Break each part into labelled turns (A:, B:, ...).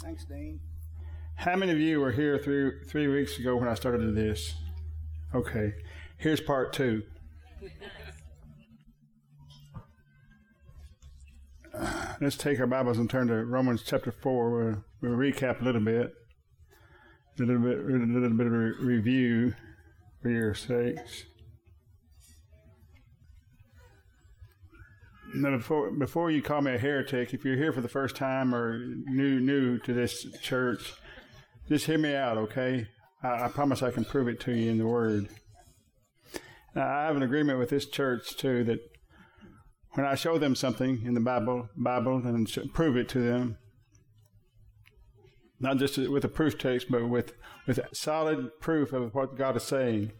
A: Thanks, Dean.
B: How many of you were here three three weeks ago when I started this? Okay, here's part two. let's take our Bibles and turn to Romans chapter four. We'll, we'll recap a little bit, a little bit, a little bit of a review for your sakes. Before before you call me a heretic, if you're here for the first time or new new to this church, just hear me out, okay? I, I promise I can prove it to you in the Word. Now, I have an agreement with this church too that when I show them something in the Bible, Bible, and prove it to them, not just with a proof text, but with with solid proof of what God is saying,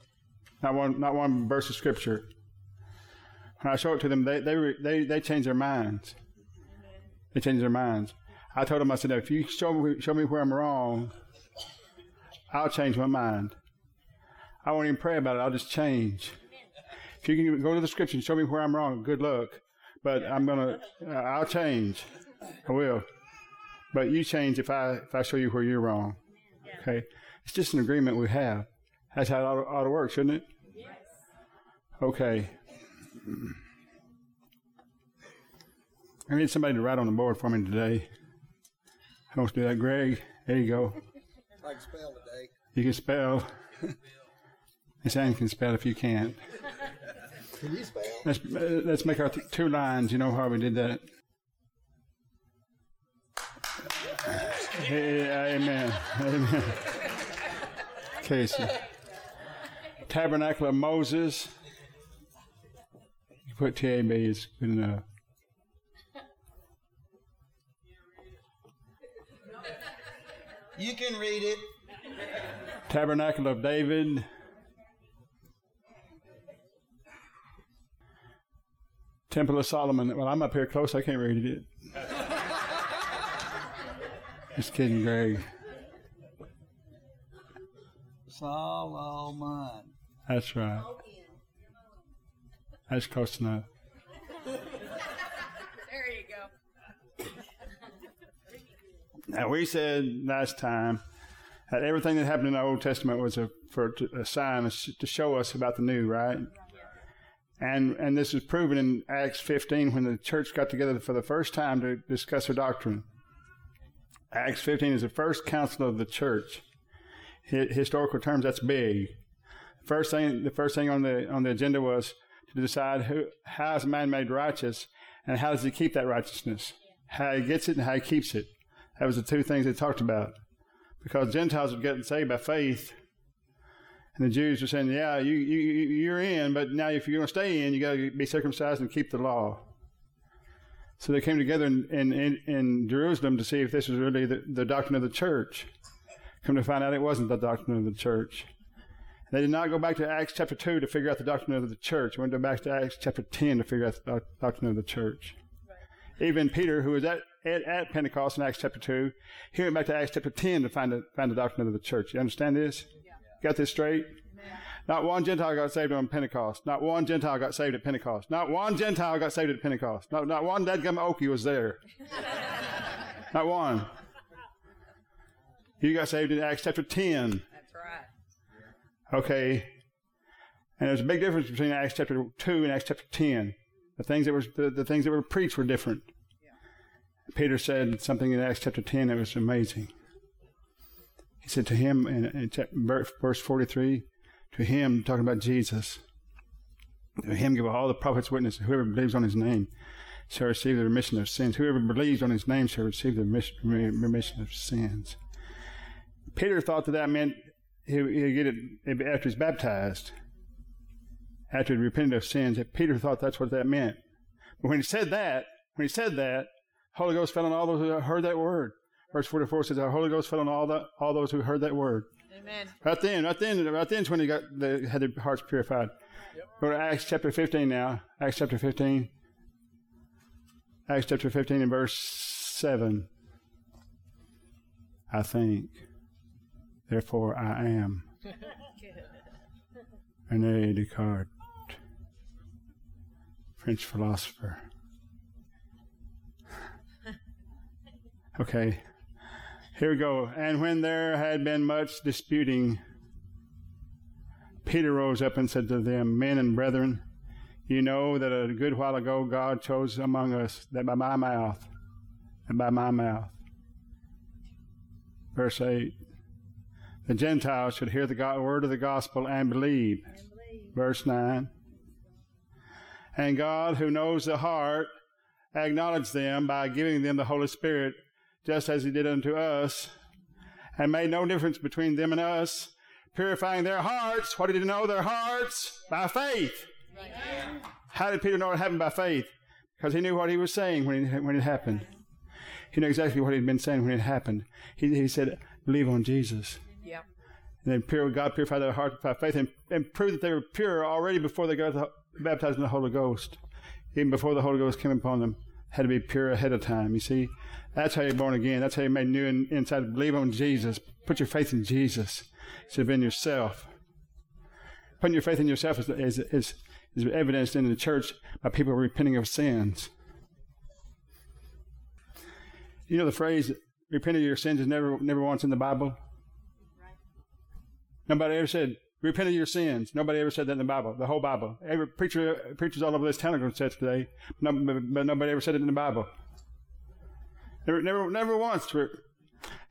B: not one not one verse of Scripture. When I show it to them, they they they, they change their minds. They change their minds. I told them, I said, if you show me show me where I'm wrong, I'll change my mind. I won't even pray about it. I'll just change. If you can go to the scripture and show me where I'm wrong, good luck. But I'm gonna, uh, I'll change. I will. But you change if I if I show you where you're wrong. Okay. It's just an agreement we have. That's how it ought, ought to work, shouldn't it? Yes. Okay. I need somebody to write on the board for me today. Who wants to do that? Greg, there you go.
A: I can spell today.
B: You can spell. Miss Ann can spell if you can't.
A: Can you spell?
B: Let's, uh, let's make our th- two lines. You know how we did that? Hey, amen. Amen. Casey. Tabernacle of Moses. Put TAB is good enough.
A: You can read it.
B: Tabernacle of David. Temple of Solomon. Well, I'm up here close. I can't read it. Just kidding, Greg.
A: Solomon.
B: That's right. That's close enough.
C: There you go.
B: Now we said last time that everything that happened in the Old Testament was a for a sign to show us about the new, right? And and this is proven in Acts 15 when the church got together for the first time to discuss their doctrine. Acts 15 is the first council of the church. Hi- historical terms, that's big. First thing, the first thing on the on the agenda was to decide who how is man made righteous and how does he keep that righteousness, how he gets it and how he keeps it. That was the two things they talked about. Because Gentiles were getting saved by faith, and the Jews were saying, "Yeah, you you you're in, but now if you're going to stay in, you got to be circumcised and keep the law." So they came together in, in, in, Jerusalem to see if this was really the, the doctrine of the church. Come to find out it wasn't the doctrine of the church. They did not go back to Acts chapter 2 to figure out the doctrine of the church. They went back to Acts chapter 10 to figure out the doc- doctrine of the church. Even Peter, who was at, at, at Pentecost in Acts chapter 2, he went back to Acts chapter 10 to find the, find the doctrine of the church. You understand this? Got this straight? Not one Gentile got saved on Pentecost. Not one Gentile got saved at Pentecost. Not one Gentile got saved at Pentecost. Not, not one dadgum Okie was there. not one. You got saved in Acts chapter 10. Okay. And there's a big difference between Acts chapter 2 and Acts chapter 10. The things that were, the, the things that were preached were different. Peter said something in Acts chapter 10 that was amazing. He said to him in, in chap- verse verse 43, to him, talking about Jesus, to him give all the prophets witness, whoever believes on his name shall receive the remission of sins. Whoever believes on his name shall receive the remission of sins. Peter thought that that meant he he'd get it after he's baptized, after he repented of sins. Peter thought that's what that meant. But when he said that, when he said that, Holy Ghost fell on all those who heard that word. Verse 44 says, The Holy Ghost fell on all, the, all those who heard that word.
C: Amen.
B: Right then, right then, right then's when they got they had their hearts purified. Go to Acts chapter 15 now. Acts chapter 15. Acts chapter 15 and verse 7. I think. Therefore I am. Rene Descartes, French philosopher. Okay. Here we go. And when there had been much disputing, Peter rose up and said to them, Men and brethren, you know that a good while ago God chose among us that by my mouth, and by my mouth, verse 8, the Gentiles should hear the word of the gospel and believe. And believe. Verse 9. And God, who knows the heart, acknowledged them by giving them the Holy Spirit, just as He did unto us, and made no difference between them and us, purifying their hearts. What did He know? Their hearts by faith. How did Peter know it happened by faith? Because he knew what he was saying when it, when it happened. He knew exactly what he'd been saying when it happened. He, he said, believe on Jesus. And then pure, God purified their hearts by faith and, and proved that they were pure already before they got the, baptized in the Holy Ghost. Even before the Holy Ghost came upon them, had to be pure ahead of time. You see, that's how you're born again. That's how you're made new in, inside. Believe on Jesus. Put your faith in Jesus instead of in yourself. Putting your faith in yourself is, is, is, is evidenced in the church by people repenting of sins. You know the phrase "repent of your sins" is never never once in the Bible. Nobody ever said, repent of your sins. Nobody ever said that in the Bible, the whole Bible. Every preacher, preachers all over this town are going to say it today, but nobody ever said it in the Bible. Never, never, never once.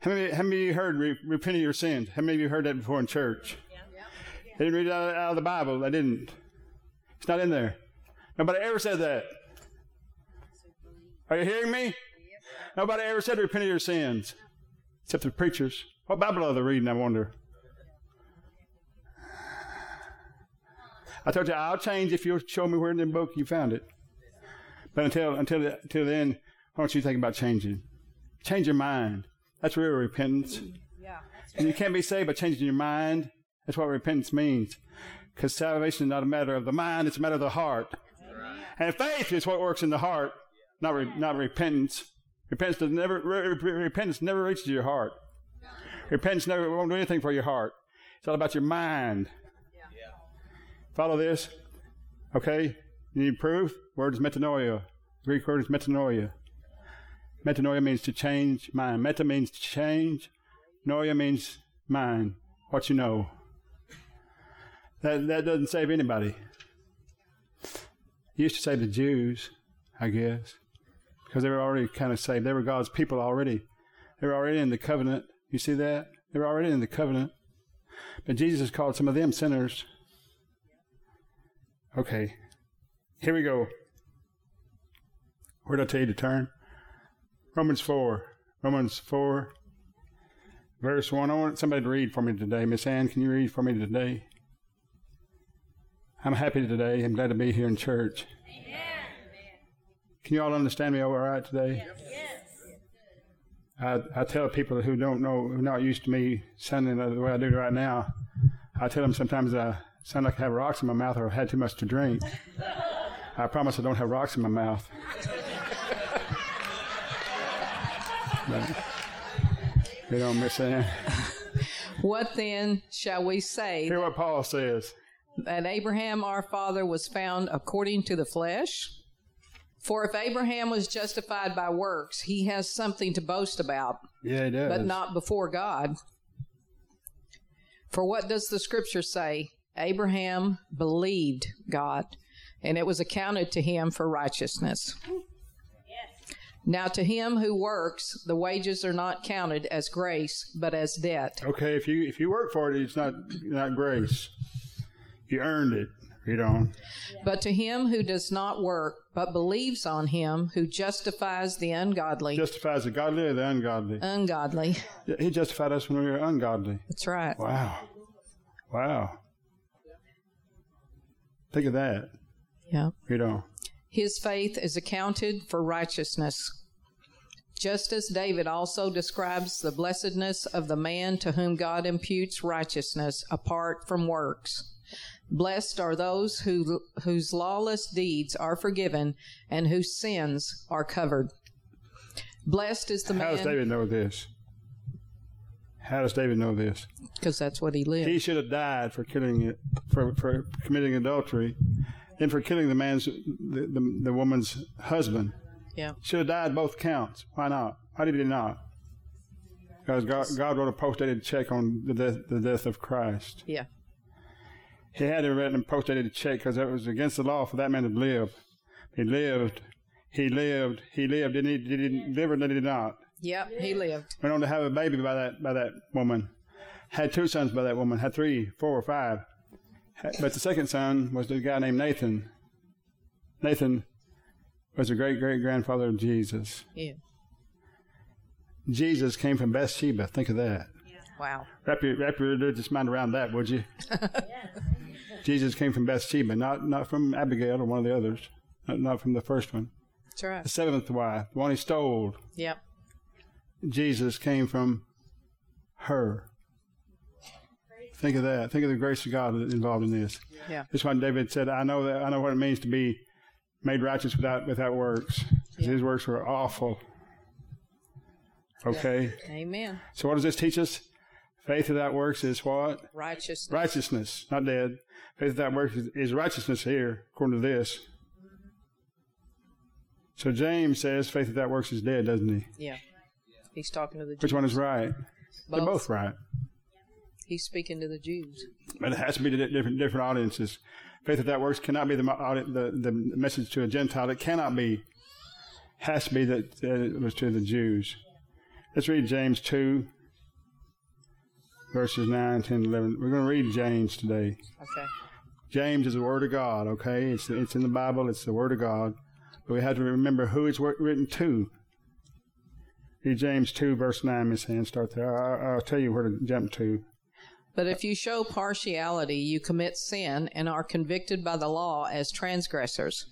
B: How many, how many of you heard repent of your sins? How many of you heard that before in church? Yeah. They didn't read it out, out of the Bible. They didn't. It's not in there. Nobody ever said that. Are you hearing me? Nobody ever said repent of your sins, except the preachers. What Bible are they reading? I wonder. I told you I'll change if you'll show me where in the book you found it. But until until until then, why don't you think about changing? Change your mind. That's real repentance. Yeah. And you can't be saved by changing your mind. That's what repentance means. Because salvation is not a matter of the mind; it's a matter of the heart. And faith is what works in the heart, not re, not repentance. Repentance does never repentance never reaches your heart. Repentance never won't do anything for your heart. It's all about your mind. Follow this? Okay? You need proof? Word is metanoia. Greek word is metanoia. Metanoia means to change mind. Meta means to change. Noia means mind. What you know. That, that doesn't save anybody. He used to save the Jews, I guess, because they were already kind of saved. They were God's people already. They were already in the covenant. You see that? They were already in the covenant. But Jesus called some of them sinners. Okay, here we go. Where did I tell you to turn? Romans 4. Romans 4, verse 1. I want somebody to read for me today. Miss Ann, can you read for me today? I'm happy today. I'm glad to be here in church. Amen. Can you all understand me all right today? Yes. I, I tell people who don't know, who are not used to me sounding the way I do right now, I tell them sometimes I sound like I have rocks in my mouth or I had too much to drink. I promise I don't have rocks in my mouth. you don't miss that.
D: What then shall we say?
B: Hear what Paul says.
D: That Abraham our father was found according to the flesh? For if Abraham was justified by works, he has something to boast about.
B: Yeah, he does.
D: But not before God. For what does the scripture say? Abraham believed God, and it was accounted to him for righteousness. Now, to him who works, the wages are not counted as grace, but as debt.
B: Okay, if you if you work for it, it's not not grace. You earned it. You don't.
D: But to him who does not work, but believes on him who justifies the ungodly.
B: Justifies the godly or the ungodly?
D: Ungodly.
B: He justified us when we were ungodly.
D: That's right.
B: Wow. Wow. Think of that.
D: Yeah.
B: You know.
D: His faith is accounted for righteousness. Just as David also describes the blessedness of the man to whom God imputes righteousness apart from works. Blessed are those who, whose lawless deeds are forgiven and whose sins are covered. Blessed is the
B: How
D: man.
B: How does David know this? How does David know this?
D: Because that's what he lived.
B: He should have died for killing it, for, for committing adultery, and for killing the man's, the, the, the woman's husband.
D: Yeah.
B: Should have died both counts. Why not? Why did he not? because God, God wrote a post-dated check on the death, the death of Christ.
D: Yeah.
B: He had to write a post-dated check because it was against the law for that man to live. He lived. He lived. He lived. Did he, did he live or did he not?
D: Yep. He lived.
B: Went on to have a baby by that by that woman. Had two sons by that woman. Had three, four, five. Had- But the second son was the guy named Nathan. Nathan was the great great grandfather of Jesus.
D: Yeah.
B: Jesus came from Bathsheba. Think of that.
D: Wow.
B: Wrap your, wrap your religious mind around that, would you? Jesus came from Bathsheba, not not from Abigail or one of the others, not, not from the first one.
D: That's right.
B: The seventh wife, the one he stole.
D: Yep.
B: Jesus came from her. Think of that. Think of the grace of God involved in this.
D: Yeah.
B: That's why David said, "I know that I know what it means to be made righteous without without works. 'Cause
D: Yeah.
B: His works were awful." Okay.
D: Amen.
B: So what does this teach us? Faith without works is what?
D: Righteousness.
B: Righteousness, not dead. Faith without works is, is righteousness here, according to this. Mm-hmm. So James says faith without works is dead, doesn't he?
D: Yeah. He's talking to the Jews.
B: Which one is right? They're both right.
D: He's speaking to the Jews.
B: But it has to be to different different audiences. Faith without works cannot be the, the the message to a Gentile. It cannot be. Has to be that it was to the Jews. Let's read James two, verses 9, 10, 11. We're going to read James today.
D: Okay.
B: James is the Word of God. Okay, it's it's in the Bible. It's the Word of God. But we have to remember who it's written to. James two, verse nine, Miss Ann. Start there. I, I'll tell you where to jump to.
D: But if you show partiality, you commit sin and are convicted by the law as transgressors.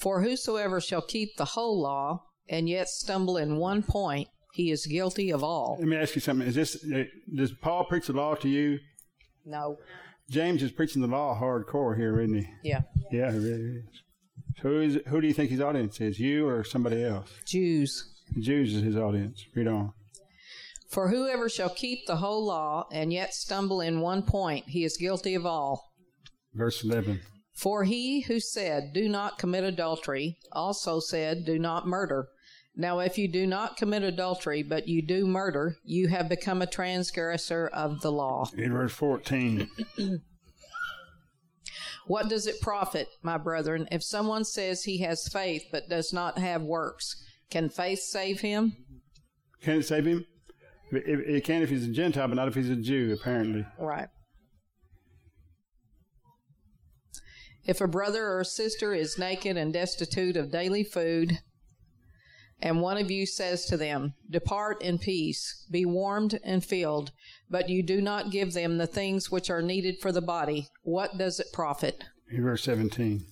D: For whosoever shall keep the whole law and yet stumble in one point, he is guilty of all.
B: Let me ask you something. Is this does Paul preach the law to you?
D: No.
B: James is preaching the law hardcore here, isn't he?
D: Yeah.
B: Yeah, he really is. So who, is, who do you think his audience is? You or somebody else?
D: Jews.
B: The Jews is his audience. Read on.
D: For whoever shall keep the whole law and yet stumble in one point, he is guilty of all.
B: Verse 11.
D: For he who said, Do not commit adultery, also said, Do not murder. Now, if you do not commit adultery, but you do murder, you have become a transgressor of the law.
B: Read verse 14.
D: What does it profit, my brethren, if someone says he has faith but does not have works? Can faith save him?
B: Can it save him? It, it can if he's a Gentile, but not if he's a Jew, apparently.
D: Right. If a brother or sister is naked and destitute of daily food, and one of you says to them, Depart in peace, be warmed and filled, but you do not give them the things which are needed for the body, what does it profit?
B: Verse 17.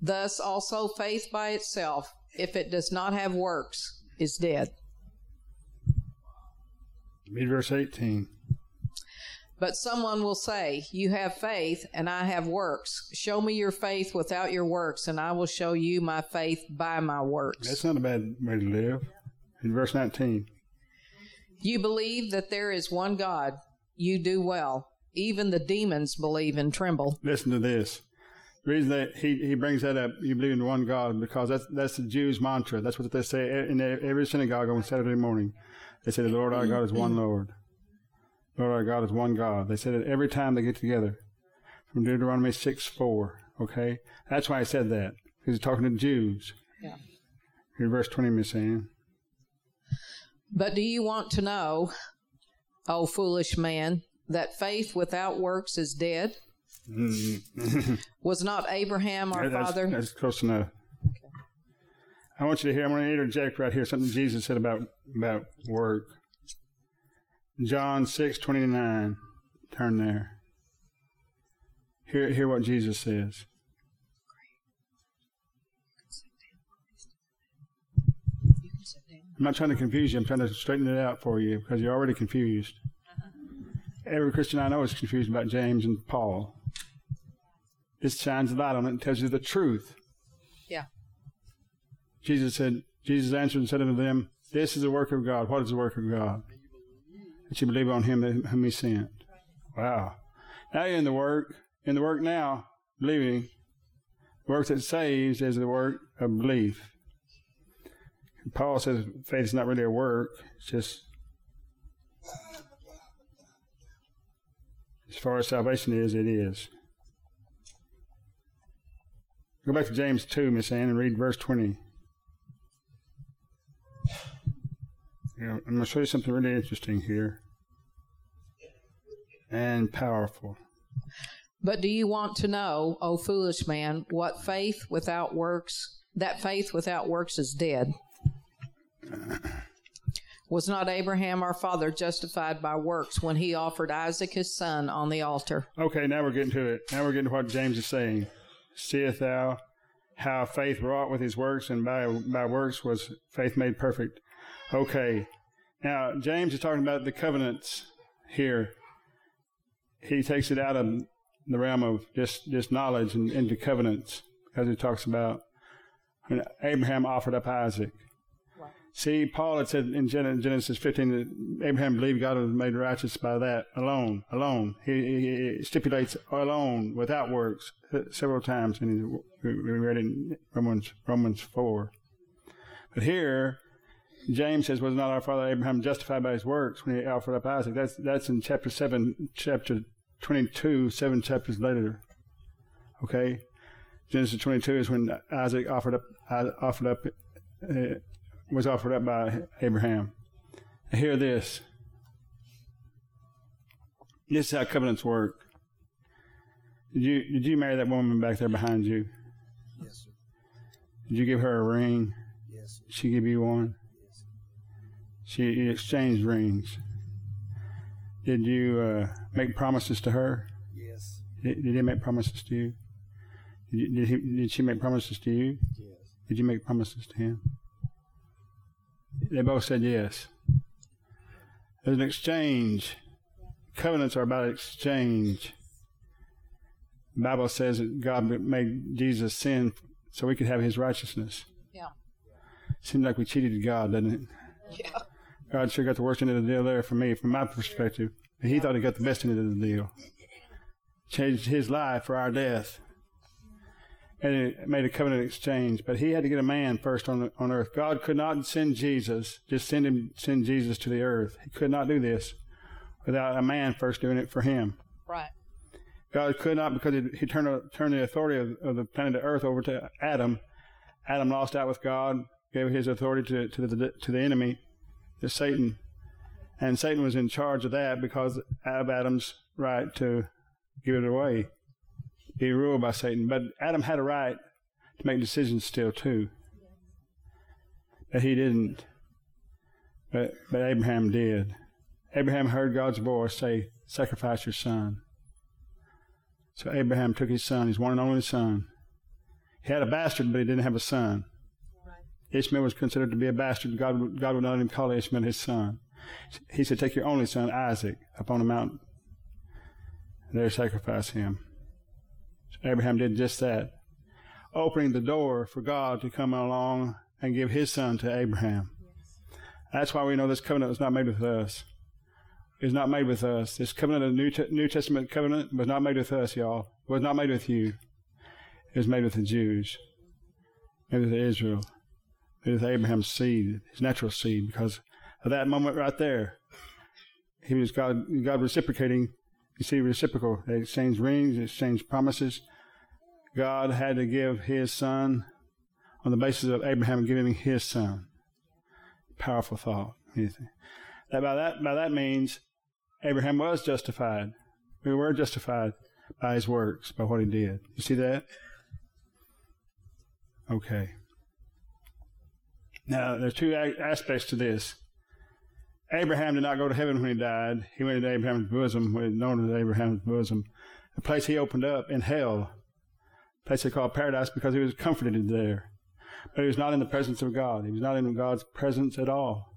D: Thus also faith by itself, if it does not have works, is dead.
B: Read verse 18.
D: But someone will say, You have faith, and I have works. Show me your faith without your works, and I will show you my faith by my works.
B: That's not a bad way to live. In verse 19.
D: You believe that there is one God. You do well. Even the demons believe and tremble.
B: Listen to this. The reason that he, he brings that up, you believe in one God, because that's that's the Jews' mantra. That's what they say in every synagogue on Saturday morning. They say the Lord our God is one mm-hmm. Lord. Lord our God is one God. They say it every time they get together. From Deuteronomy 6 4. Okay? That's why I said that. Because he's talking to Jews.
D: Yeah.
B: In verse 20, Miss Ann.
D: But do you want to know, O foolish man, that faith without works is dead? Mm-hmm. Was not Abraham our
B: that's,
D: father?
B: That's close enough. I want you to hear. I'm going to interject right here something Jesus said about about work. John six twenty nine. Turn there. Hear hear what Jesus says. I'm not trying to confuse you. I'm trying to straighten it out for you because you're already confused. Uh-huh. Every Christian I know is confused about James and Paul. This shines a light on it and tells you the truth.
D: Yeah.
B: Jesus said, Jesus answered and said unto them, This is the work of God. What is the work of God? That you believe on him whom he sent. Wow. Now you're in the work. In the work now, believing. The work that saves is the work of belief. And Paul says faith is not really a work, it's just as far as salvation is, it is. Go back to James 2, Miss Ann, and read verse 20. I'm going to show you something really interesting here and powerful.
D: But do you want to know, O foolish man, what faith without works, that faith without works is dead? Was not Abraham our father justified by works when he offered Isaac his son on the altar?
B: Okay, now we're getting to it. Now we're getting to what James is saying. Seeth thou how faith wrought with his works, and by, by works was faith made perfect? Okay. Now, James is talking about the covenants here. He takes it out of the realm of just, just knowledge and into covenants because he talks about Abraham offered up Isaac. See, Paul had said in Genesis 15 that Abraham believed God was made righteous by that alone, alone. He, he, he stipulates alone, without works, several times, and we read in Romans, Romans 4. But here, James says, was not our father Abraham justified by his works when he offered up Isaac? That's, that's in chapter 7, chapter 22, seven chapters later. Okay? Genesis 22 is when Isaac offered up, offered up, uh, was offered up by Abraham. Hear this. This is how covenants work. Did you did you marry that woman back there behind you?
A: Yes, sir.
B: Did you give her a ring?
A: Yes, sir.
B: She give you one?
A: Yes.
B: She exchanged rings. Did you uh, make promises to her?
A: Yes.
B: Did, did he make promises to you? Did, you, did, he, did she make promises to you?
A: Yes.
B: Did you make promises to him? They both said yes. There's an exchange. Covenants are about exchange. The Bible says that God made Jesus sin so we could have his righteousness.
D: Yeah.
B: Seems like we cheated God, doesn't it?
D: Yeah.
B: God sure got the worst end of the deal there for me, from my perspective. He thought he got the best end of the deal. Changed his life for our death. And made a covenant exchange, but he had to get a man first on on earth. God could not send Jesus, just send him, send Jesus to the earth. He could not do this without a man first doing it for him.
D: Right.
B: God could not because he, he turned turned the authority of, of, the planet Earth over to Adam. Adam lost out with God, gave his authority to to the to the enemy, to Satan, and Satan was in charge of that because of Adam's right to give it away, be ruled by Satan. But Adam had a right to make decisions still too. But he didn't. But but Abraham did. Abraham heard God's voice say, "Sacrifice your son." So Abraham took his son, his one and only son. He had a bastard, but he didn't have a son. Ishmael was considered to be a bastard. God, God would not even call Ishmael his son. He said, Take your only son, Isaac, up on the mountain. And there sacrifice him. Abraham did just that, opening the door for God to come along and give his son to Abraham. That's why we know this covenant was not made with us is not made with us. This covenant, the New, New Testament covenant, was not made with us, y'all. It was not made with you. It was made with the Jews, made with Israel, made with Abraham's seed, his natural seed, because of that moment right there. He was God, God reciprocating. You see, reciprocal. They exchanged rings, exchanged promises. God had to give his son on the basis of Abraham giving his son. Powerful thought. That by that by that means Abraham was justified. We were justified by his works, by what he did. You see that? Okay. Now, there's two aspects to this. Abraham did not go to heaven when he died. He went into Abraham's bosom, known as Abraham's bosom, a place he opened up in hell, a place they call paradise because he was comforted there. But he was not in the presence of God. He was not in God's presence at all.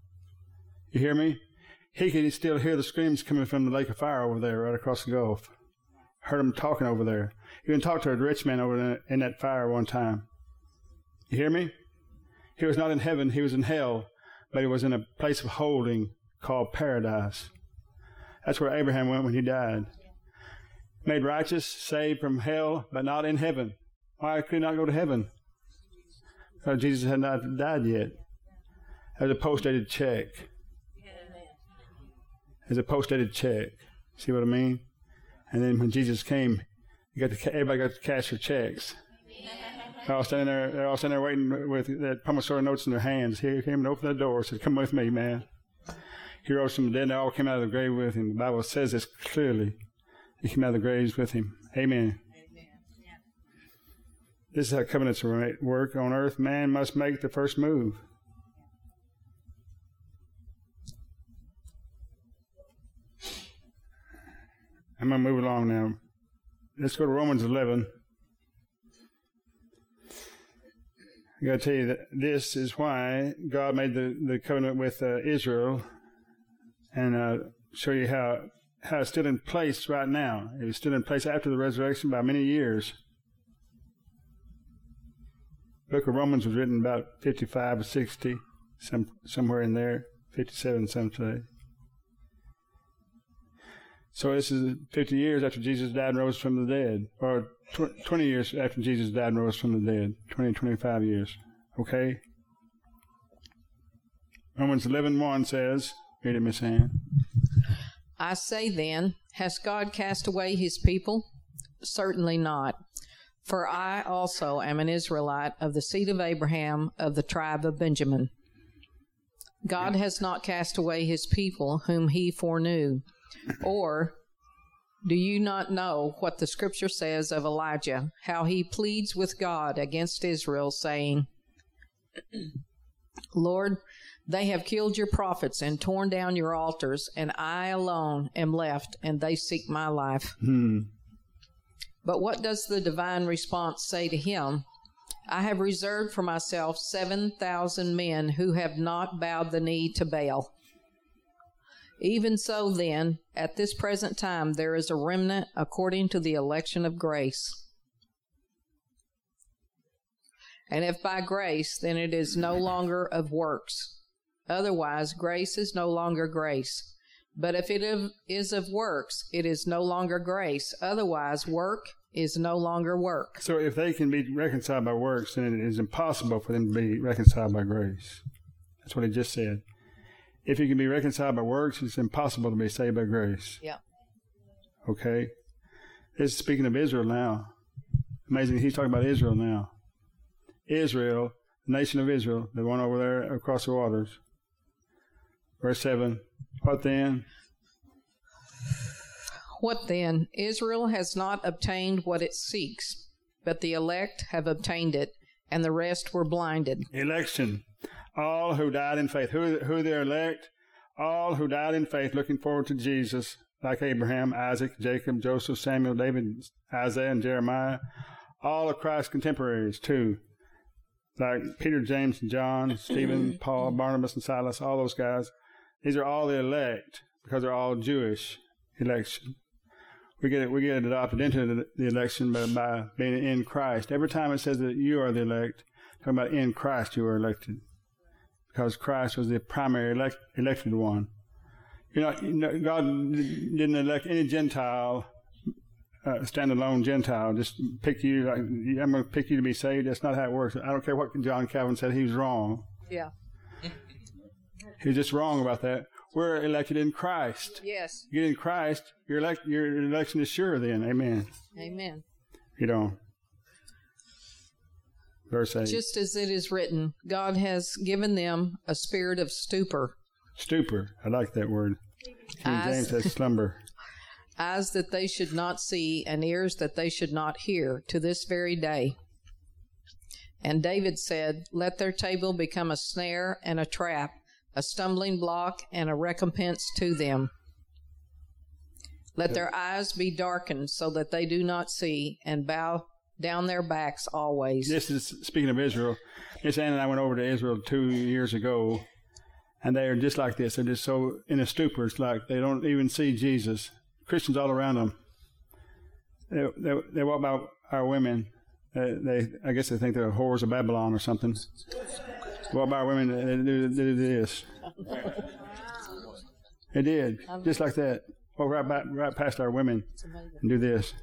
B: You hear me? he could still hear the screams coming from the lake of fire over there, right across the Gulf. Heard them talking over there. He even talked to a rich man over in that fire one time. You hear me? He was not in heaven, he was in hell, but he was in a place of holding called paradise. That's where Abraham went when he died. Made righteous, saved from hell, but not in heaven. Why could he not go to heaven? Because Jesus had not died yet. as a post-dated check. As a post-dated check. See what I mean? And then when Jesus came, you got to, everybody got to cash their checks. They're all standing there. They're all standing there waiting with that promissory notes in their hands. He came and opened the door. Said, "Come with me, man." He rose from the dead. And they all came out of the grave with him. The Bible says this clearly. He came out of the graves with him. Amen. This is how covenants work on earth. Man must make the first move. I'm going to move along now. Let's go to Romans 11. I got to tell you that this is why God made the, the covenant with uh, Israel and uh, show you how, how it's still in place right now. It was still in place after the resurrection by many years. Book of Romans was written about 55 or 60, some, somewhere in there, 57 some say. So this is 50 years after Jesus died and rose from the dead, or tw- 20 years after Jesus died and rose from the dead, 20, 25 years. Okay? Romans 11.1 says, read it, Miss Ann.
D: I say then, has God cast away his people? Certainly not. For I also am an Israelite of the seed of Abraham of the tribe of Benjamin. God has not cast away his people whom he foreknew. Or do you not know what the scripture says of Elijah, how he pleads with God against Israel, saying, Lord, they have killed your prophets and torn down your altars, and I alone am left, and they seek my life.
B: Hmm.
D: But what does the divine response say to him? I have reserved for myself 7,000 men who have not bowed the knee to Baal. Even so, then, at this present time, there is a remnant according to the election of grace. And if by grace, then it is no longer of works. Otherwise, grace is no longer grace. But if it is of works, it is no longer grace. Otherwise, work is no longer work.
B: So if they can be reconciled by works, then it is impossible for them to be reconciled by grace. That's what he just said if you can be reconciled by works, it's impossible to be saved by grace.
D: Yeah.
B: Okay? This is speaking of Israel now. Amazing. He's talking about Israel now. Israel, the nation of Israel, the one over there across the waters. Verse 7. What then?
D: What then? Israel has not obtained what it seeks, but the elect have obtained it, and the rest were blinded.
B: Election all who died in faith. Who, who the elect? All who died in faith, looking forward to Jesus, like Abraham, Isaac, Jacob, Joseph, Samuel, David, Isaiah, and Jeremiah. All of Christ's contemporaries, too, like Peter, James, John, Stephen, Paul, Barnabas, and Silas, all those guys. These are all the elect because they're all Jewish election. We get we get adopted into the election by, by being in Christ. Every time it says that you are the elect, talking about in Christ you are elected because Christ was the primary elect, elected one. You know, you know, God didn't elect any Gentile, uh, standalone Gentile. Just pick you. Like, I'm going to pick you to be saved. That's not how it works. I don't care what John Calvin said. He was wrong.
D: Yeah.
B: He's just wrong about that. We're elected in Christ.
D: Yes.
B: You get in Christ, your elect, your election is sure. Then, Amen.
D: Amen.
B: You know. Verse 8.
D: Just as it is written, God has given them a spirit of stupor.
B: Stupor. I like that word. King James says slumber.
D: Eyes that they should not see, and ears that they should not hear, to this very day. And David said, Let their table become a snare and a trap, a stumbling block and a recompense to them. Let their eyes be darkened so that they do not see, and bow down their backs always.
B: This is speaking of Israel. Miss Ann and I went over to Israel two years ago, and they are just like this. They're just so in a stupor. It's like they don't even see Jesus. Christians all around them. They they, they walk by our women. They, they I guess they think they're whores of Babylon or something. Walk by women. They do, this. They did just like that. Walk right by, right past our women and do this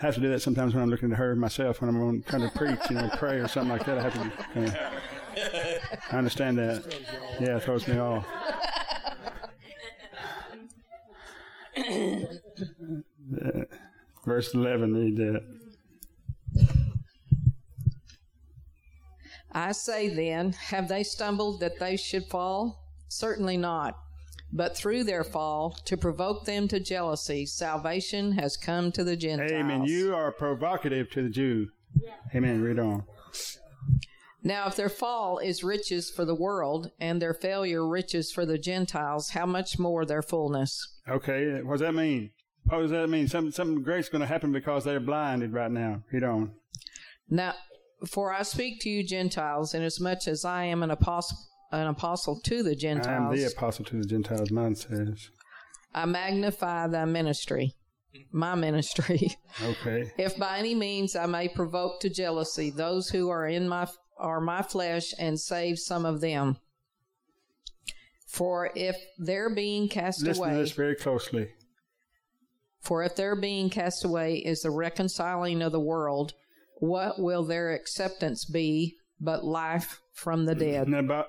B: I have to do that sometimes when I'm looking at her myself when I'm trying to preach, you know, pray or something like that. I have to kind of I understand that. Yeah, it throws me off. Verse 11, read that.
D: I say then, have they stumbled that they should fall? Certainly not. But through their fall, to provoke them to jealousy, salvation has come to the Gentiles.
B: Amen. You are provocative to the Jew. Amen. Read on.
D: Now, if their fall is riches for the world, and their failure riches for the Gentiles, how much more their fullness?
B: Okay, what does that mean? What does that mean? Something, something great's going to happen because they're blinded right now. Read on.
D: Now, for I speak to you Gentiles, inasmuch as I am an apostle, an apostle to the Gentiles.
B: I am the apostle to the Gentiles, mine says.
D: I magnify thy ministry, my ministry.
B: Okay.
D: if by any means I may provoke to jealousy those who are in my are my flesh and save some of them. For if their being cast away.
B: Listen to
D: away,
B: this very closely.
D: for if their being cast away is the reconciling of the world, what will their acceptance be but life from the dead?
B: And about,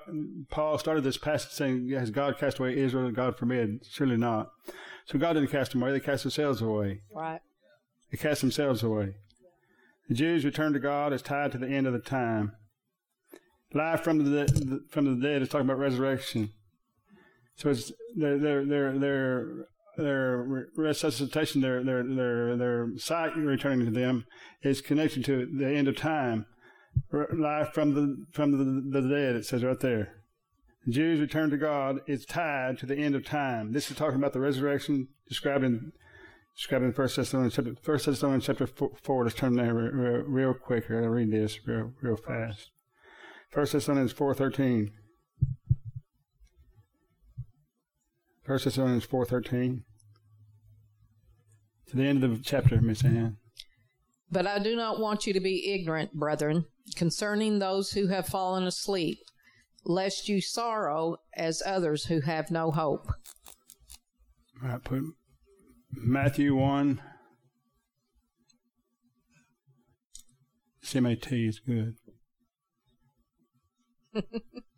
B: Paul started this passage saying, Has God cast away Israel? God forbid. Surely not. So God didn't cast them away, they cast themselves away.
D: Right.
B: They cast themselves away. The Jews return to God as tied to the end of the time. Life from the, the from the dead is talking about resurrection. So it's their their their their their resuscitation, their their their their sight returning to them is connected to the end of time. Life from the from the, the dead, it says right there. The Jews return to God is tied to the end of time. This is talking about the resurrection described in described in First Thessalonians chapter First Thessalonians chapter four. Let's turn there real, real, quick. I'll read this real real fast. First Thessalonians four thirteen. First Thessalonians four thirteen. To the end of the chapter, Miss Ann.
D: But I do not want you to be ignorant, brethren, concerning those who have fallen asleep, lest you sorrow as others who have no hope.
B: Right, put Matthew one. CMAT is good.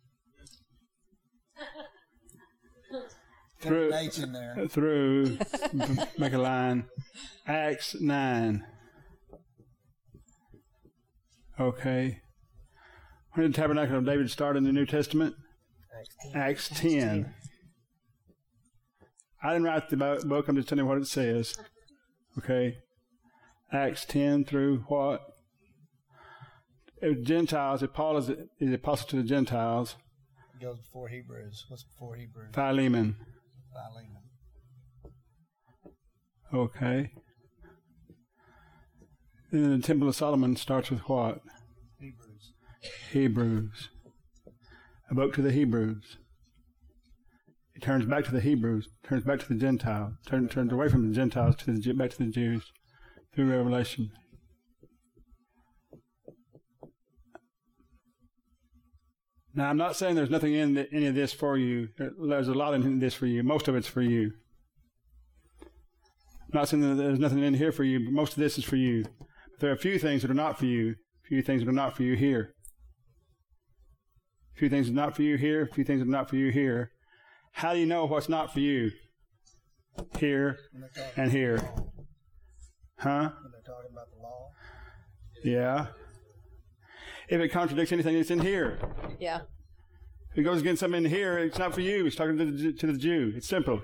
B: Through-
A: an H in there.
B: through, make a line, Acts 9. Okay. When did the tabernacle of David start in the New Testament? Acts 10. I didn't write the book, I'm just telling you what it says. Okay. Acts 10 through what? If Gentiles, if Paul is, is the apostle to the Gentiles,
A: Goes before Hebrews. What's before Hebrews?
B: Philemon.
A: Philemon.
B: Okay. Then the Temple of Solomon starts with what?
A: Hebrews.
B: Hebrews. A book to the Hebrews. It turns back to the Hebrews, turns back to the Gentiles, turn, turns away from the Gentiles to the back to the Jews through Revelation. Now, I'm not saying there's nothing in the, any of this for you. There's a lot in this for you. Most of it's for you. I'm not saying that there's nothing in here for you, but most of this is for you. There are a few things that are not for you, a few things that are not for you here. A few things that are not for you here, a few things that are not for you here. How do you know what's not for you? Here
A: When they're talking,
B: and here. Huh?
A: when they're talking about the law.
B: Yeah. If it contradicts anything that's in here,
D: Yeah.
B: if it goes against something in here, it's not for you. It's talking to the, to the Jew. It's simple.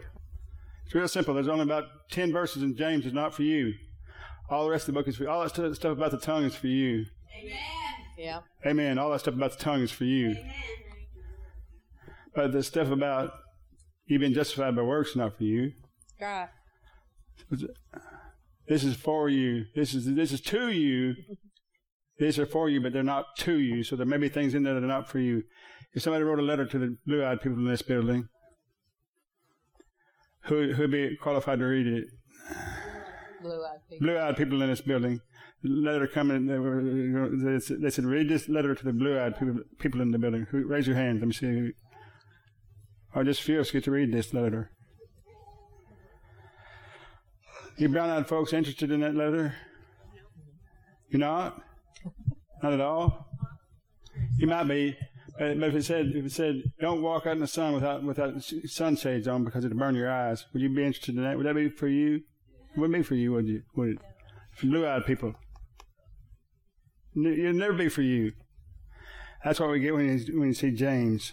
B: It's real simple. There's only about 10 verses in James that's not for you. All the rest of the book is for you. All that stu- stuff about the tongue is for you. Amen.
D: Yeah.
B: Amen. All that stuff about the tongue is for you. But the stuff about you being justified by works is not for you.
D: Right.
B: This is for you. This is this is to you. These are for you, but they're not to you. So there may be things in there that are not for you. If somebody wrote a letter to the blue-eyed people in this building, who who'd be qualified to read it?
D: Blue eyed people.
B: Blue-eyed people in this building. Letter coming. They, were, they said- they said, "Read this letter to the blue-eyed people, people in the building." Who, raise your hand. Let me see. Or just few of us get to read this letter. You brown-eyed folks interested in that letter? You're not? Not at all? You might be, But if it said, if it said, don't walk out in the sun without without sunshades on because it'll burn your eyes, would you be interested in that? Would that be for you? It wouldn't be for you, would you? Would it? For blue-eyed people, it'd never be for you. That's what we get when you when you see James.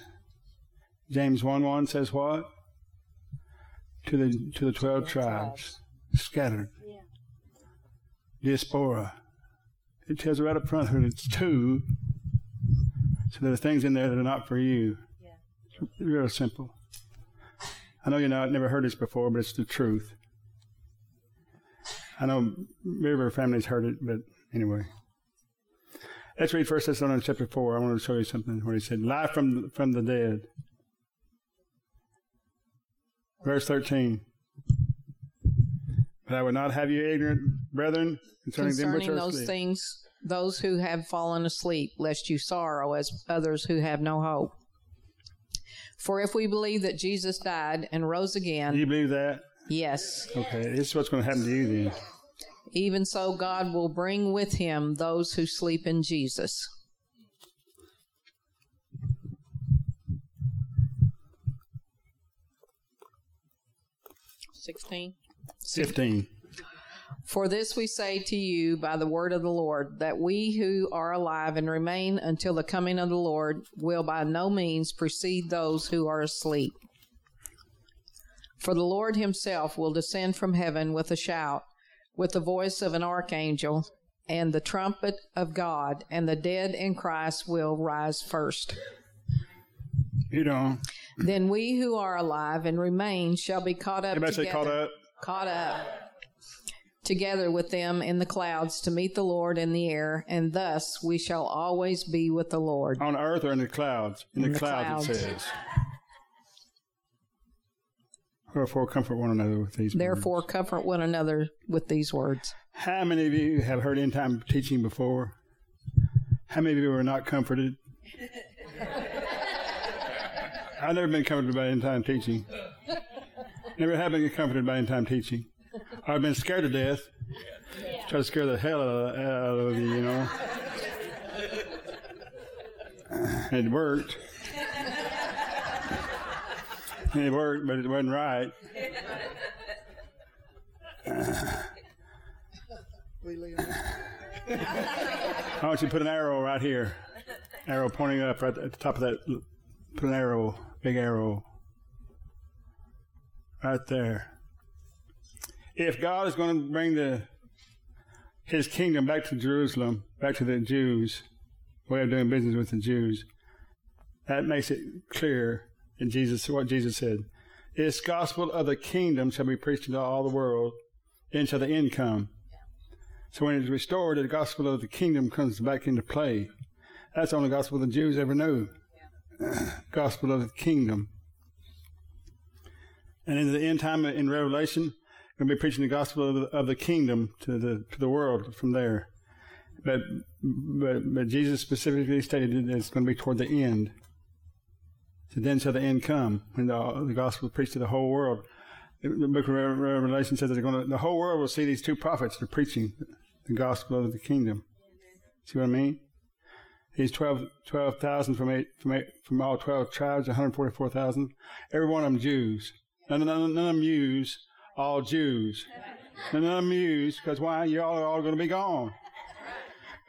B: James one one says what? To the to the twelve tribes scattered. Diaspora. It tells right up front who it's to. So there are things in there that are not for you. It's real simple. I know you know I've never heard this before, but it's the truth. I know River families heard it, but anyway. Let's read First Thessalonians chapter four. I want to show you something where he said, "Life from from the dead." Verse thirteen. But I would not have you ignorant, brethren, concerning, them which are
D: those
B: asleep.
D: things, those who have fallen asleep, lest you sorrow as others who have no hope. For if we believe that Jesus died and rose
B: Do
D: again,
B: you believe that?
D: yes,
B: Okay, this is what's going to happen to you then.
D: even so God will bring with him those who sleep in Jesus. Sixteen.
B: 15.
D: For this we say to you by the word of the Lord, that we who are alive and remain until the coming of the Lord will by no means precede those who are asleep. For the Lord himself will descend from heaven with a shout, with the voice of an archangel, and the trumpet of God, and the dead in Christ will rise first.
B: You know,
D: Then we who are alive and remain shall be caught up
B: everybody say caught up.
D: Caught up together with them in the clouds to meet the Lord in the air, and thus we shall always be with the Lord.
B: On earth or in the clouds? In,
D: In
B: the,
D: the
B: clouds, it says. Wherefore, comfort one another with these
D: Therefore,
B: words.
D: comfort one another with these words.
B: How many of you have heard end time teaching before? How many of you were not comforted? I've never been comforted by end time teaching. Never have been comforted by end time teaching. I've been scared to death. Try to scare the hell out of, you, you know. It worked. It worked, but it wasn't right. I want you to put an arrow right here. Arrow pointing up right at the top of that. Put an arrow, big arrow. Right there. If God is going to bring the his kingdom back to Jerusalem, back to the Jews, way of doing business with the Jews, that makes it clear in Jesus what Jesus said. This gospel of the kingdom shall be preached into all the world, and shall the end come. So when it's restored, the gospel of the kingdom comes back into play. That's the only gospel the Jews ever knew. gospel of the kingdom. And in the end time in Revelation, going to be preaching the gospel of the, of the kingdom to the to the world from there. But but but Jesus specifically stated that it's going to be toward the end. So then shall the end come when the, the gospel is preached to the whole world. The book of Revelation says that going to, the whole world will see these two prophets. They're preaching the gospel of the kingdom. See what I mean? These 12 12,000 from eight, from eight, from all 12 tribes, 144,000. Every one of them Jews. None, none, none of them Jews, all Jews. None of them Jews, because why? You all are all going to be gone.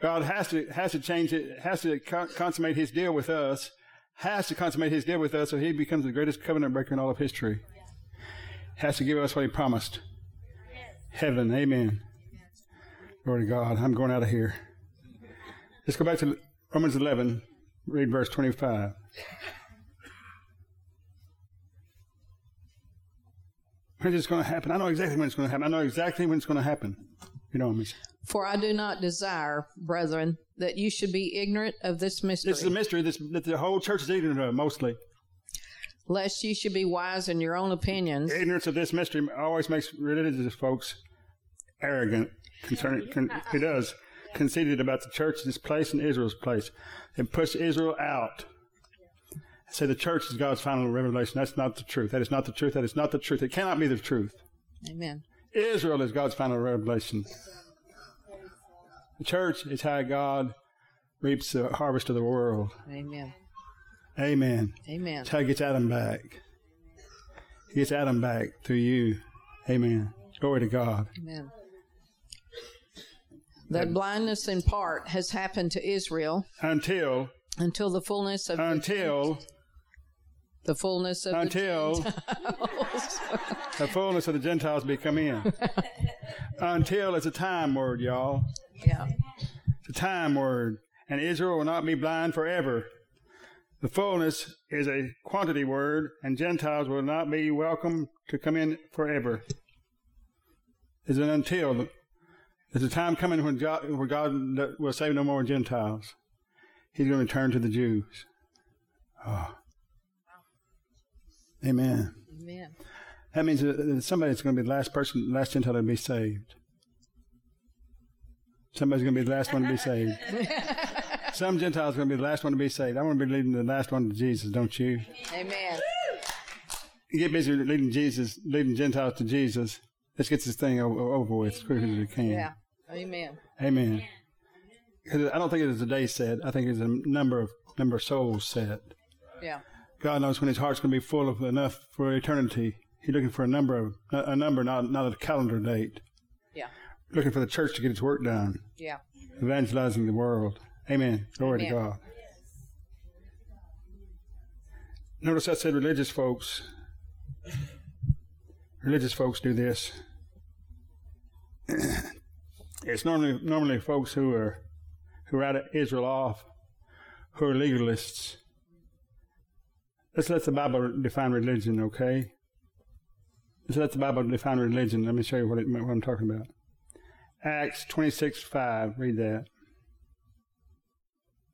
B: God has to has to change it, has to consummate His deal with us, has to consummate His deal with us, so He becomes the greatest covenant breaker in all of history. Has to give us what He promised. Heaven, Amen. Glory to God. I'm going out of here. Let's go back to Romans 11, read verse 25. When is this going to happen? I know exactly when it's going to happen. I know exactly when it's going to happen. You know, Miss.
D: For I do not desire, brethren, that you should be ignorant of this mystery,
B: This is a mystery this, that the whole church is ignorant of, mostly.
D: lest you should be wise in your own opinions,
B: Ignorance of this mystery always makes religious folks arrogant. Concerning, con, it does. Conceited about the church, this place, and Israel's place. And push Israel out. Say the church is God's final revelation. That's not the truth. That is not the truth. That is not the truth. It cannot be the truth.
D: Amen.
B: Israel is God's final revelation. The church is how God reaps the harvest of the world.
D: Amen.
B: Amen.
D: Amen.
B: That's how he gets Adam back. He gets Adam back through you. Amen. Glory to God.
D: Amen. That blindness in part has happened to Israel
B: Until,
D: until the fullness of
B: until,
D: the fullness of
B: until
D: the Gentiles.
B: the fullness of the Gentiles be come in. until it's a time word, y'all.
D: yeah.
B: It's a time word. And Israel will not be blind forever. The fullness is a quantity word, and Gentiles will not be welcome to come in forever. Is an until. There's a time coming when God, where God will save no more Gentiles. He's going to return to the Jews. Oh. Amen.
D: Amen.
B: That means that somebody's going to be the last person, last Gentile to be saved. Somebody's going to be the last one to be saved. Some Gentiles are going to be the last one to be saved. I want to be leading the last one to Jesus, don't you?
D: Amen.
B: You get busy leading Jesus, leading Gentiles to Jesus. Let's get this thing over, over with as quickly as we can.
D: Yeah. Amen.
B: Amen. 'Cause I don't think it is a day set. I think it's a number of number of souls set.
D: Yeah.
B: God knows when His heart's going to be full of enough for eternity. He's looking for a number of a number, not not a calendar date.
D: Yeah.
B: Looking for the church to get its work done,
D: Yeah.
B: evangelizing the world. Amen. Glory
D: Amen.
B: to God. Notice I said religious folks. Religious folks do this. it's normally normally folks who are who write Israel off, who are legalists. Let's let the Bible define religion, okay? Let's let the Bible define religion. Let me show you what, it, what I'm talking about. Acts 26 5. Read that.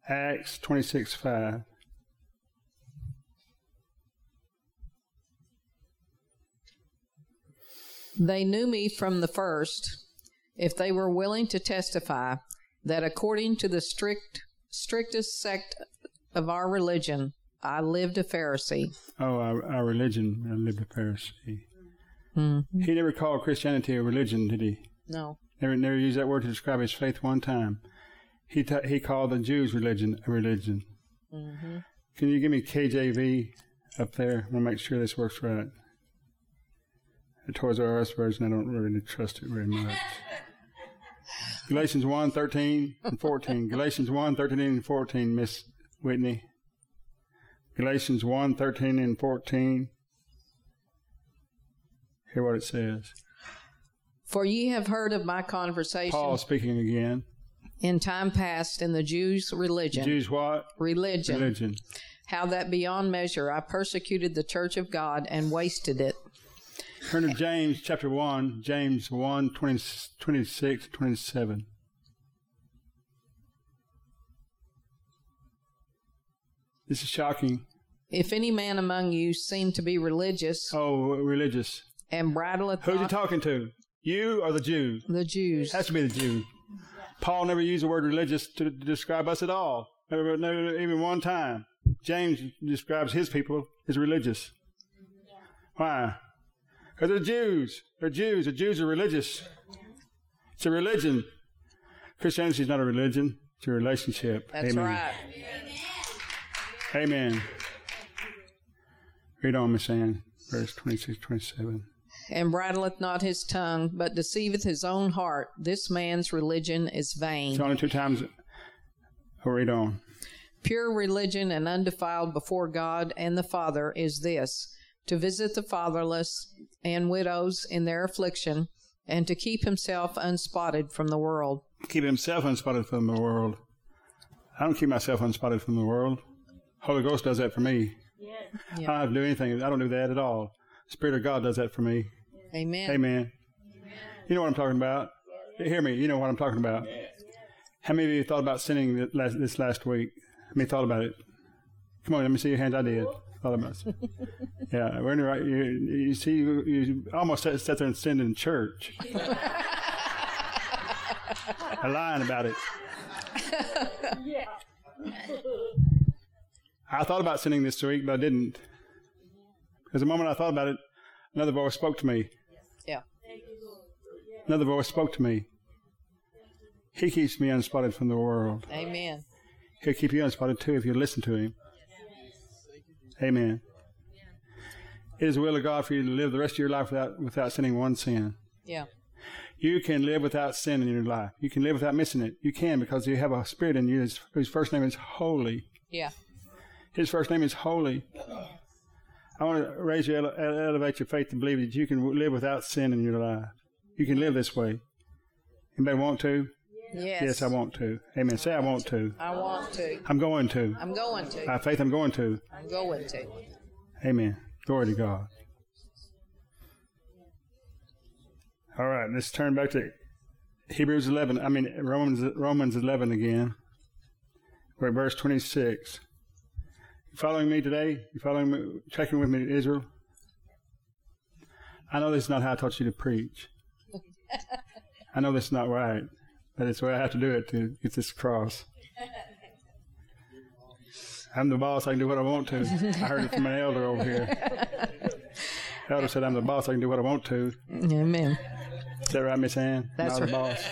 B: Acts 26 5.
D: They knew me from the first, if they were willing to testify that according to the strict strictest sect of our religion, I lived a Pharisee.
B: Oh, our, our religion, I lived a Pharisee.
D: Mm-hmm.
B: He never called Christianity a religion, did he?
D: No.
B: Never, never used that word to describe his faith one time. He t- he called the Jews' religion a religion.
D: Mm-hmm.
B: Can you give me KJV up there? I want to make sure this works right. The Toys R Us version, I don't really trust it very much. Galatians 1, 13 and 14. Galatians 1, 13 and 14, Miss Whitney. Galatians 1, 13 and 14. Hear what it says.
D: For ye have heard of my conversation
B: Paul speaking again.
D: in time past in the Jews' religion.
B: Jews what?
D: religion.
B: Religion.
D: How that beyond measure I persecuted the church of God and wasted it.
B: Turn to James chapter 1, James 1, 20, 26, 27. This is shocking.
D: If any man among you seem to be religious
B: Oh, religious.
D: and bridleth
B: Who's he
D: not
B: talking to? You or the Jew?
D: the Jews,
B: Has to be the Jew. Paul never used the word religious to, to describe us at all. Never, never, even one time. James describes his people as religious. Why? Because they're Jews. They're Jews. The Jews are religious. It's a religion. Christianity is not a religion. It's a relationship.
D: that's
B: Amen.
D: right.
B: Amen. Read on, Miss Ann. Verse 26, 27.
D: and bridleth not his tongue, but deceiveth his own heart. This man's religion is vain.
B: It's only two times. Oh, read on.
D: Pure religion and undefiled before God and the Father is this to visit the fatherless and widows in their affliction, and to keep himself unspotted from the world.
B: keep himself unspotted from the world. I don't keep myself unspotted from the world. Holy Ghost does that for me. I don't do anything. I don't do that at all. Spirit of God does that for me.
D: Amen.
B: Amen. You know what I'm talking about. Hear me. You know what I'm talking about. How many of you thought about sinning last, this last week? How many thought about it? Come on, let me see your hands. I did. Thought about it. Yeah, we're in the right. You, you see, you, you almost sat, sat there and sinned in church. I'm lying about it. I thought about sinning this week, but I didn't. Because the moment I thought about it, another voice spoke to me.
D: Yeah.
B: Another voice spoke to me. He keeps me unspotted from the world.
D: Amen.
B: He'll keep you unspotted too if you listen to him. Amen. It is the will of God for you to live the rest of your life without without sinning one sin.
D: Yeah.
B: You can live without sin in your life. You can live without missing it. You can because you have a spirit in you whose first name is Holy.
D: Yeah.
B: His first name is Holy. I want to raise you, ele- ele- elevate your faith to believe that you can live without sin in your life. You can live this way. Anybody want to?
D: Yes.
B: Yes, I want to. Amen. Say I want to.
D: I want to.
B: I'm going to.
D: I'm going to.
B: By faith, I'm going to.
D: I'm going to.
B: Amen. Glory to God. All right, let's turn back to Hebrews 11. I mean Romans Romans 11 again. We're at verse 26. You following me today? You following me? Checking with me, Israel? I know this is not how I taught you to preach. I know this is not right, but it's the way I have to do it to get this across. I'm the boss. I can do what I want to. I heard it from an elder over here. Elder said, "I'm the boss. I can do what I want to."
D: Amen.
B: Is that right, Miss Ann?
D: That's
B: Not the
D: right.
B: boss.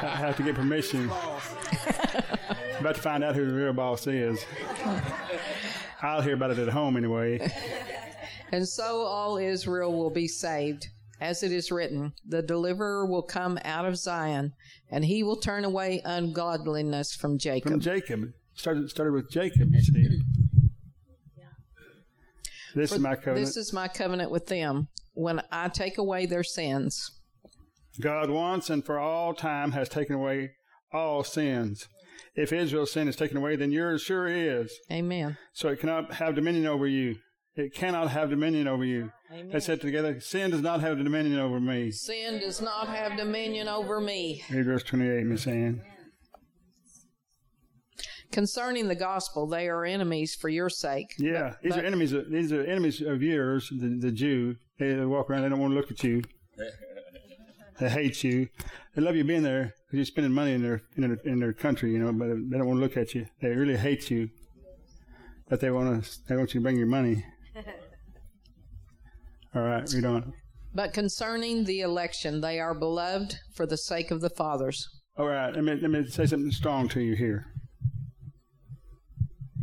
B: I have to get permission. About to find out who the real boss is. I'll hear about it at home anyway.
D: And so all Israel will be saved. As it is written, the deliverer will come out of Zion, and he will turn away ungodliness from Jacob.
B: From
D: Jacob.
B: Started started with Jacob, you see. This is my covenant.
D: This is my covenant with them when I take away their sins.
B: God once and for all time has taken away all sins. If Israel's sin is taken away, then yours sure is.
D: Amen.
B: So it cannot have dominion over you. It cannot have dominion over you.
D: Amen.
B: They said together, sin does not have dominion over me.
D: Sin does not have dominion over me.
B: Read verse 28, Miss Ann.
D: Concerning the gospel, they are enemies for your sake.
B: Yeah, these
D: but-
B: are enemies. Of, these are enemies of yours. The, the Jew. They, they walk around. They don't want to look at you. They hate you. They love you being there because you're spending money in their, in their in their country. You know, but they don't want to look at you. They really hate you. But they want to. They want you to bring your money. All right, read on.
D: But concerning the election, they are beloved for the sake of the fathers.
B: All right, let me, let me say something strong to you here.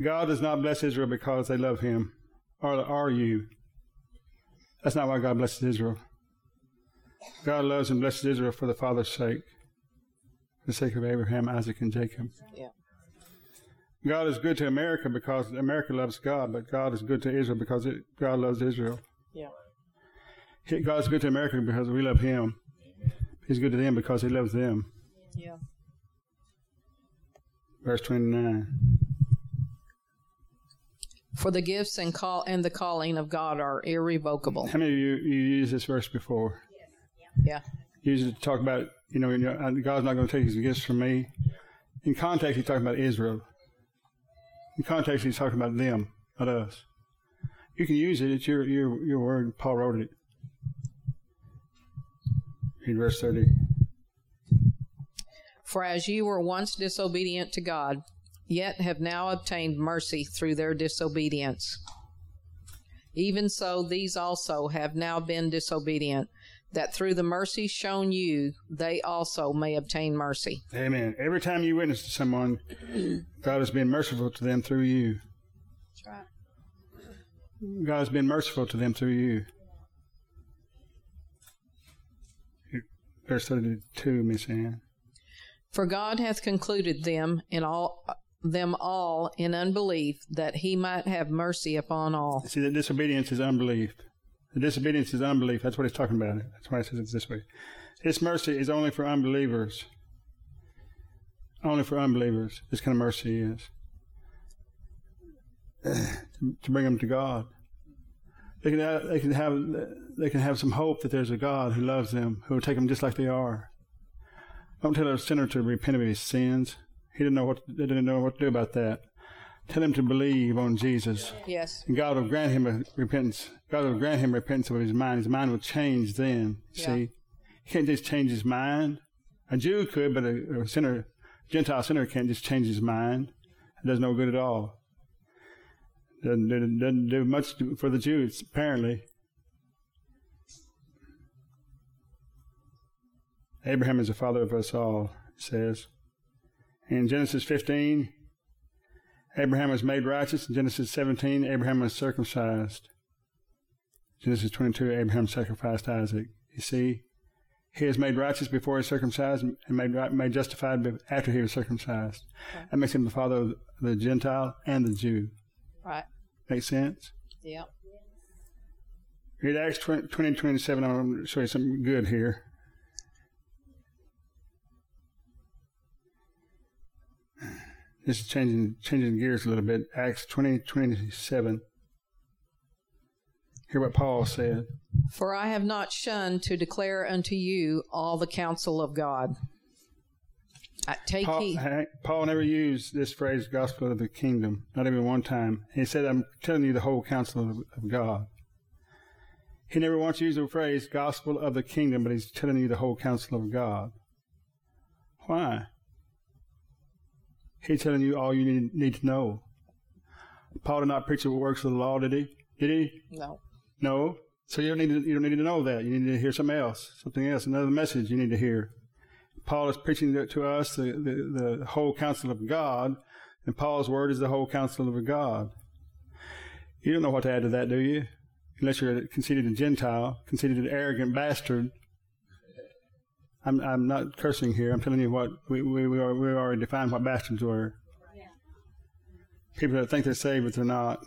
B: God does not bless Israel because they love him, or are you. That's not why God blesses Israel. God loves and blesses Israel for the Father's sake, for the sake of Abraham, Isaac, and Jacob.
D: Yeah.
B: God is good to America because America loves God, but God is good to Israel because it, God loves Israel.
D: Yeah.
B: He- God is good to America because we love Him. He's good to them because He loves them.
D: Yeah.
B: Verse 29.
D: For the gifts and call and the calling of God are irrevocable.
B: How many of you, you used this verse before?
D: Yeah.
B: To talk about, you know, uh, God's not going to take his gifts from me. In context, he's talking about Israel. In context, he's talking about them, not us. You can use it. It's your, your, your word. Paul wrote it. Read verse 30.
D: For as you were once disobedient to God, yet have now obtained mercy through their disobedience. Even so, these also have now been disobedient, that through the mercy shown you, they also may obtain mercy.
B: Amen. Every time you witness to someone, God has been merciful to them through you.
D: That's right.
B: God has been merciful to them through you. Verse 32, Miss Ann.
D: For God hath concluded them in all them all in unbelief, that he might have mercy upon all.
B: See, that disobedience is unbelief. The disobedience is unbelief. That's what he's talking about. That's why he says it this way. His mercy is only for unbelievers. Only for unbelievers. This kind of mercy is to, to bring them to God. They can have, they can have they can have some hope that there's a God who loves them, who will take them just like they are. Don't tell a sinner to repent of his sins. He didn't know what they didn't know what to do about that. Tell him to believe on Jesus.
D: Yes.
B: And God will grant him a repentance. God will grant him repentance of his mind. His mind will change then.
D: Yeah.
B: See, he can't just change his mind. A Jew could, but a, a sinner, Gentile sinner, can't just change his mind. It does no good at all. Doesn't, doesn't, doesn't do much for the Jews, apparently. Abraham is the father of us all, it says. In Genesis 15, Abraham was made righteous. In Genesis 17, Abraham was circumcised. Genesis 22, Abraham sacrificed Isaac. You see, he is made righteous before he was circumcised and made, right- made justified after he was circumcised. That makes him the father of the Gentile and the Jew.
D: Right.
B: Make sense?
D: Yeah.
B: Read Acts 20, 20 27. I'm going to show you something good here. This is changing changing gears a little bit. Acts 20 27. Hear what Paul said.
D: For I have not shunned to declare unto you all the counsel of God. Uh, take
B: Paul,
D: heed.
B: Paul never used this phrase, gospel of the kingdom, not even one time. He said, I'm telling you the whole counsel of, of God. He never once used the phrase, gospel of the kingdom, but he's telling you the whole counsel of God. Why? He's telling you all you need, need to know. Paul did not preach the works of the law, did he? Did he?
D: No.
B: No. So you don't need to, you don't need to know that. You need to hear something else, something else, another message you need to hear. Paul is preaching to, us the, the, the whole counsel of God, and Paul's word is the whole counsel of God. You don't know what to add to that, do you? Unless you're a conceited Gentile, conceited an arrogant bastard. I'm, I'm not cursing here. I'm telling you what we, we, we, are, we already defined what bastards were. People that think they're saved, but they're not.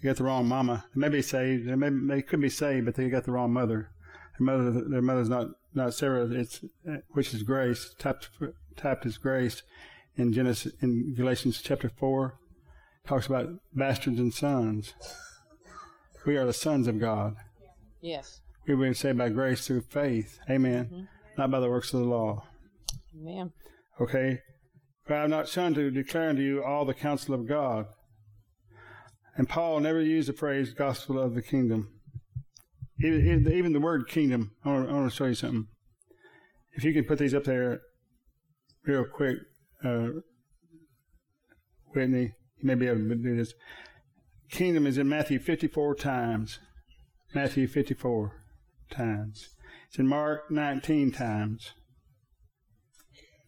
B: They got the wrong mama. They may be saved. They, may, they could be saved, but they got the wrong mother. Their mother, their mother's not not Sarah. It's which is grace. Tapped tapped as grace in Genesis in Galatians chapter four. Talks about bastards and sons. We are the sons of God.
D: Yes.
B: We were saved by grace through faith. Amen. Not by the works of the law.
D: Amen.
B: Okay? For I have not shunned to declare unto you all the counsel of God. And Paul never used the phrase gospel of the kingdom. Even, even- even the word kingdom, I want, I want to show you something. If you can put these up there real quick, uh, Whitney, you may be able to do this. Kingdom is in Matthew 54 times. Matthew 54 times. It's in Mark 19 times.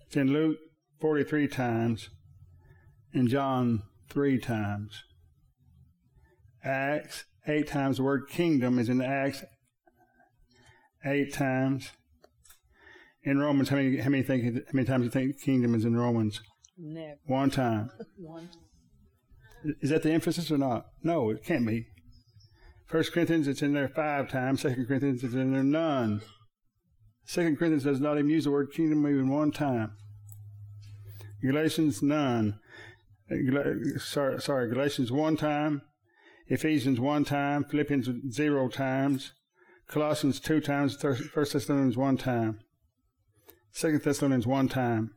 B: It's in Luke 43 times. In John 3 times. Acts 8 times. The word kingdom is in Acts 8 times. In Romans, how many, how many, think, how many times do you think kingdom is in Romans?
D: Never.
B: One time.
D: One.
B: Is that the emphasis or not? No, it can't be. First Corinthians, it's in there five times. Second Corinthians, it's in there none. Second Corinthians does not even use the word kingdom even one time. Galatians, none. Uh, Sorry, sorry, Galatians one time. Ephesians one time. Philippians zero times. Colossians two times. First Thessalonians one time. Second Thessalonians one time.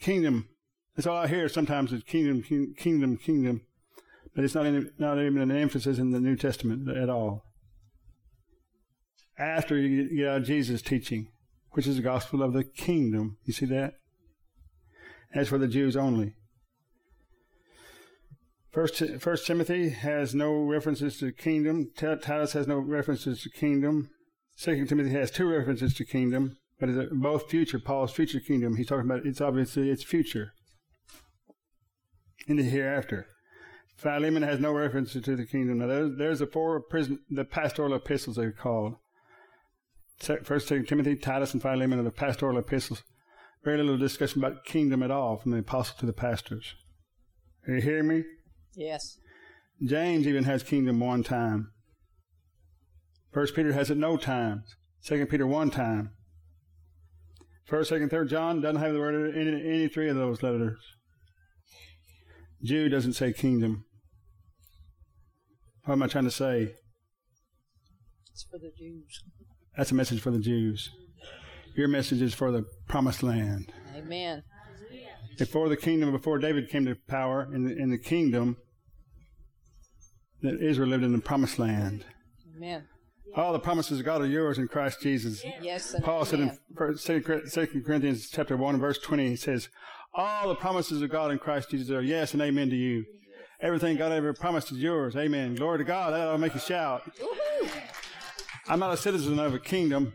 B: Kingdom that's all I hear sometimes is kingdom, king- kingdom, kingdom. But it's not, any, not even an emphasis in the New Testament at all. After you get- out Jesus' teaching, which is the gospel of the kingdom. You see that? As for the Jews only. First, First Timothy has no references to kingdom. Titus has no references to kingdom. Second Timothy has two references to kingdom, but it's both future. Paul's future kingdom. He's talking about it's obviously it's future in the hereafter. Philemon has no reference to the kingdom. Now, there's, there's the four prison, the pastoral epistles they're called. First, Timothy, Titus, and Philemon are the pastoral epistles. Very little discussion about kingdom at all from the apostle to the pastors. Are you hear me?
D: Yes.
B: James even has kingdom one time. First Peter has it no times. Second Peter one time. First, second, third John doesn't have the word in any, any three of those letters. Jude doesn't say kingdom. What am I trying to say?
D: It's for the Jews.
B: That's a message for the Jews. Your message is for the promised land.
D: Amen.
B: Before the kingdom, before David came to power in the, in the kingdom, that Israel lived in the promised land.
D: Amen.
B: All the promises of God are yours in Christ Jesus.
D: Yes
B: Paul said in
D: amen.
B: First- Second Second Corinthians chapter one verse twenty, he says, "All the promises of God in Christ Jesus are yes and amen to you. Everything God ever promised is yours. Amen. Glory to God. That'll make you shout. I'm not a citizen of a kingdom.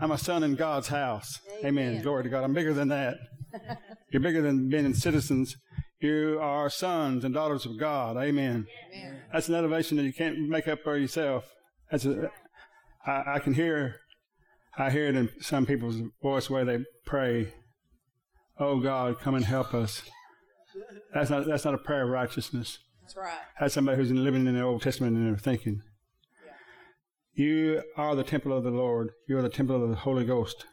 B: I'm a son in God's house. Amen.
D: Amen.
B: Glory to God. I'm bigger than that. You're bigger than being citizens. You are sons and daughters of God. Amen. That's an elevation that you can't make up for yourself. That's a, I, I can hear, I hear it in some people's voice where they pray, "Oh God, come and help us." That's not that's not a prayer of righteousness.
D: That's right.
B: That's somebody who's living in the Old Testament and they're thinking. You are the temple of the Lord. You are the temple of the Holy Ghost.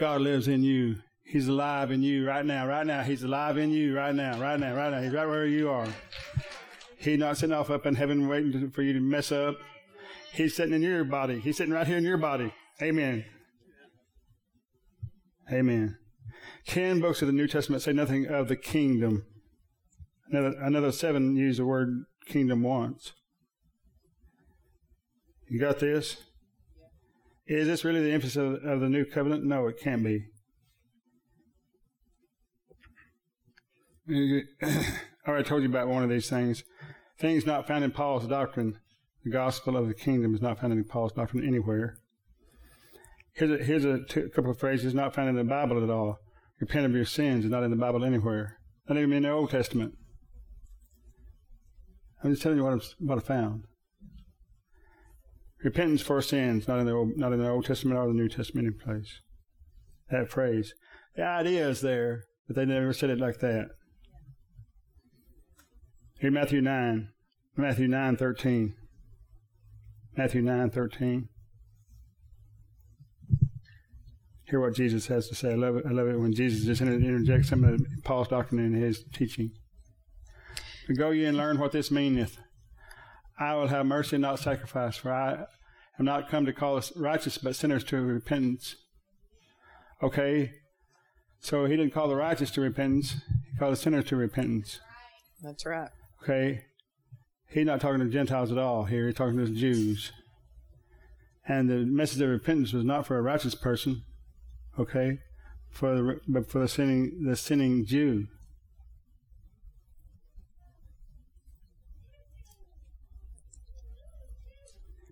B: God lives in you. He's alive in you right now. Right now, He's alive in you right now. Right now. Right now. He's right where you are. He's not sitting off up in heaven waiting for you to mess up. He's sitting in your body. He's sitting right here in your body. Amen. Amen. Ten books of the New Testament say nothing of the kingdom. Another, another seven use the word kingdom once. You got this? Is this really the emphasis of, of the new covenant? No, it can't be. I already told you about one of these things. Things not found in Paul's doctrine. The gospel of the kingdom is not found in Paul's doctrine anywhere. Here's a, here's a two, couple of phrases not found in the Bible at all. Repent of your sins is not in the Bible anywhere. Not even in the Old Testament. I'm just telling you what, I'm, what I found. Repentance for sins, not in the Old, not in the Old Testament or the New Testament, in place. That phrase, the idea is there, but they never said it like that. Here, Matthew nine, Matthew nine thirteen. Matthew nine thirteen. Hear what Jesus has to say. I love it. I love it when Jesus just interjects some of Paul's doctrine in his teaching. Go ye and learn what this meaneth. I will have mercy and not sacrifice, for I am not come to call us righteous, but sinners to repentance. Okay, so he didn't call the righteous to repentance, he called the sinners to repentance.
D: That's right.
B: Okay, he's not talking to Gentiles at all here, he's talking to the Jews. And the message of repentance was not for a righteous person, okay, for the, but for the sinning, the sinning Jew.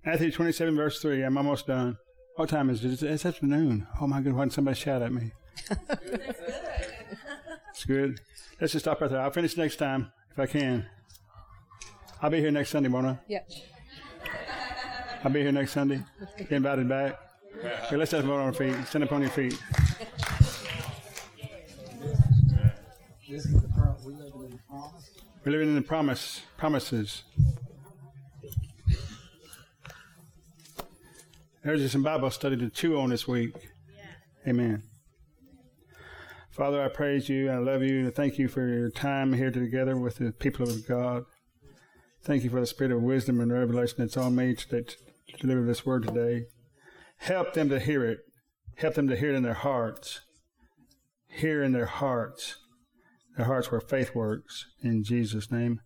B: Matthew 27, verse 3. I'm almost done. What time is it? It's afternoon. Oh my God, why didn't somebody shout at me? it's good. Let's just stop right there. I'll finish next time if I can. I'll be here next Sunday, won't I?
D: Yep.
B: I'll be here next Sunday. Get invited back. Okay, let's stand up on our feet. Stand up on your feet.
A: This is the pro- we live in the promise.
B: We're living in the promise, promises. There's just some Bible study to chew on this week. Amen. Father, I praise you I love you and I thank you for your time here together with the people of God. Thank you for the spirit of wisdom and revelation that's on me to, to deliver this word today. Help them to hear it. Help them to hear it in their hearts. Hear in their hearts. Their hearts where faith works. In Jesus' name.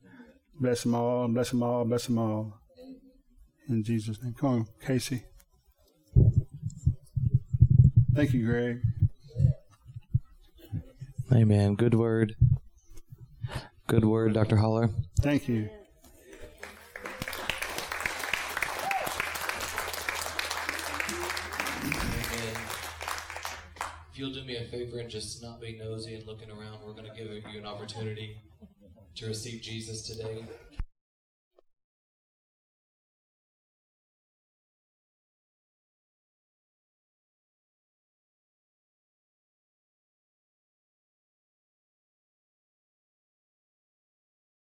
B: Bless them all, bless them all, bless them all. In Jesus' name. Come on, Casey. Thank you, Greg.
E: Amen. Good word. Good word, Dr. Holler.
B: Thank you.
F: If you'll do me a favor and just not be nosy and looking around, we're going to give you an opportunity to receive Jesus today.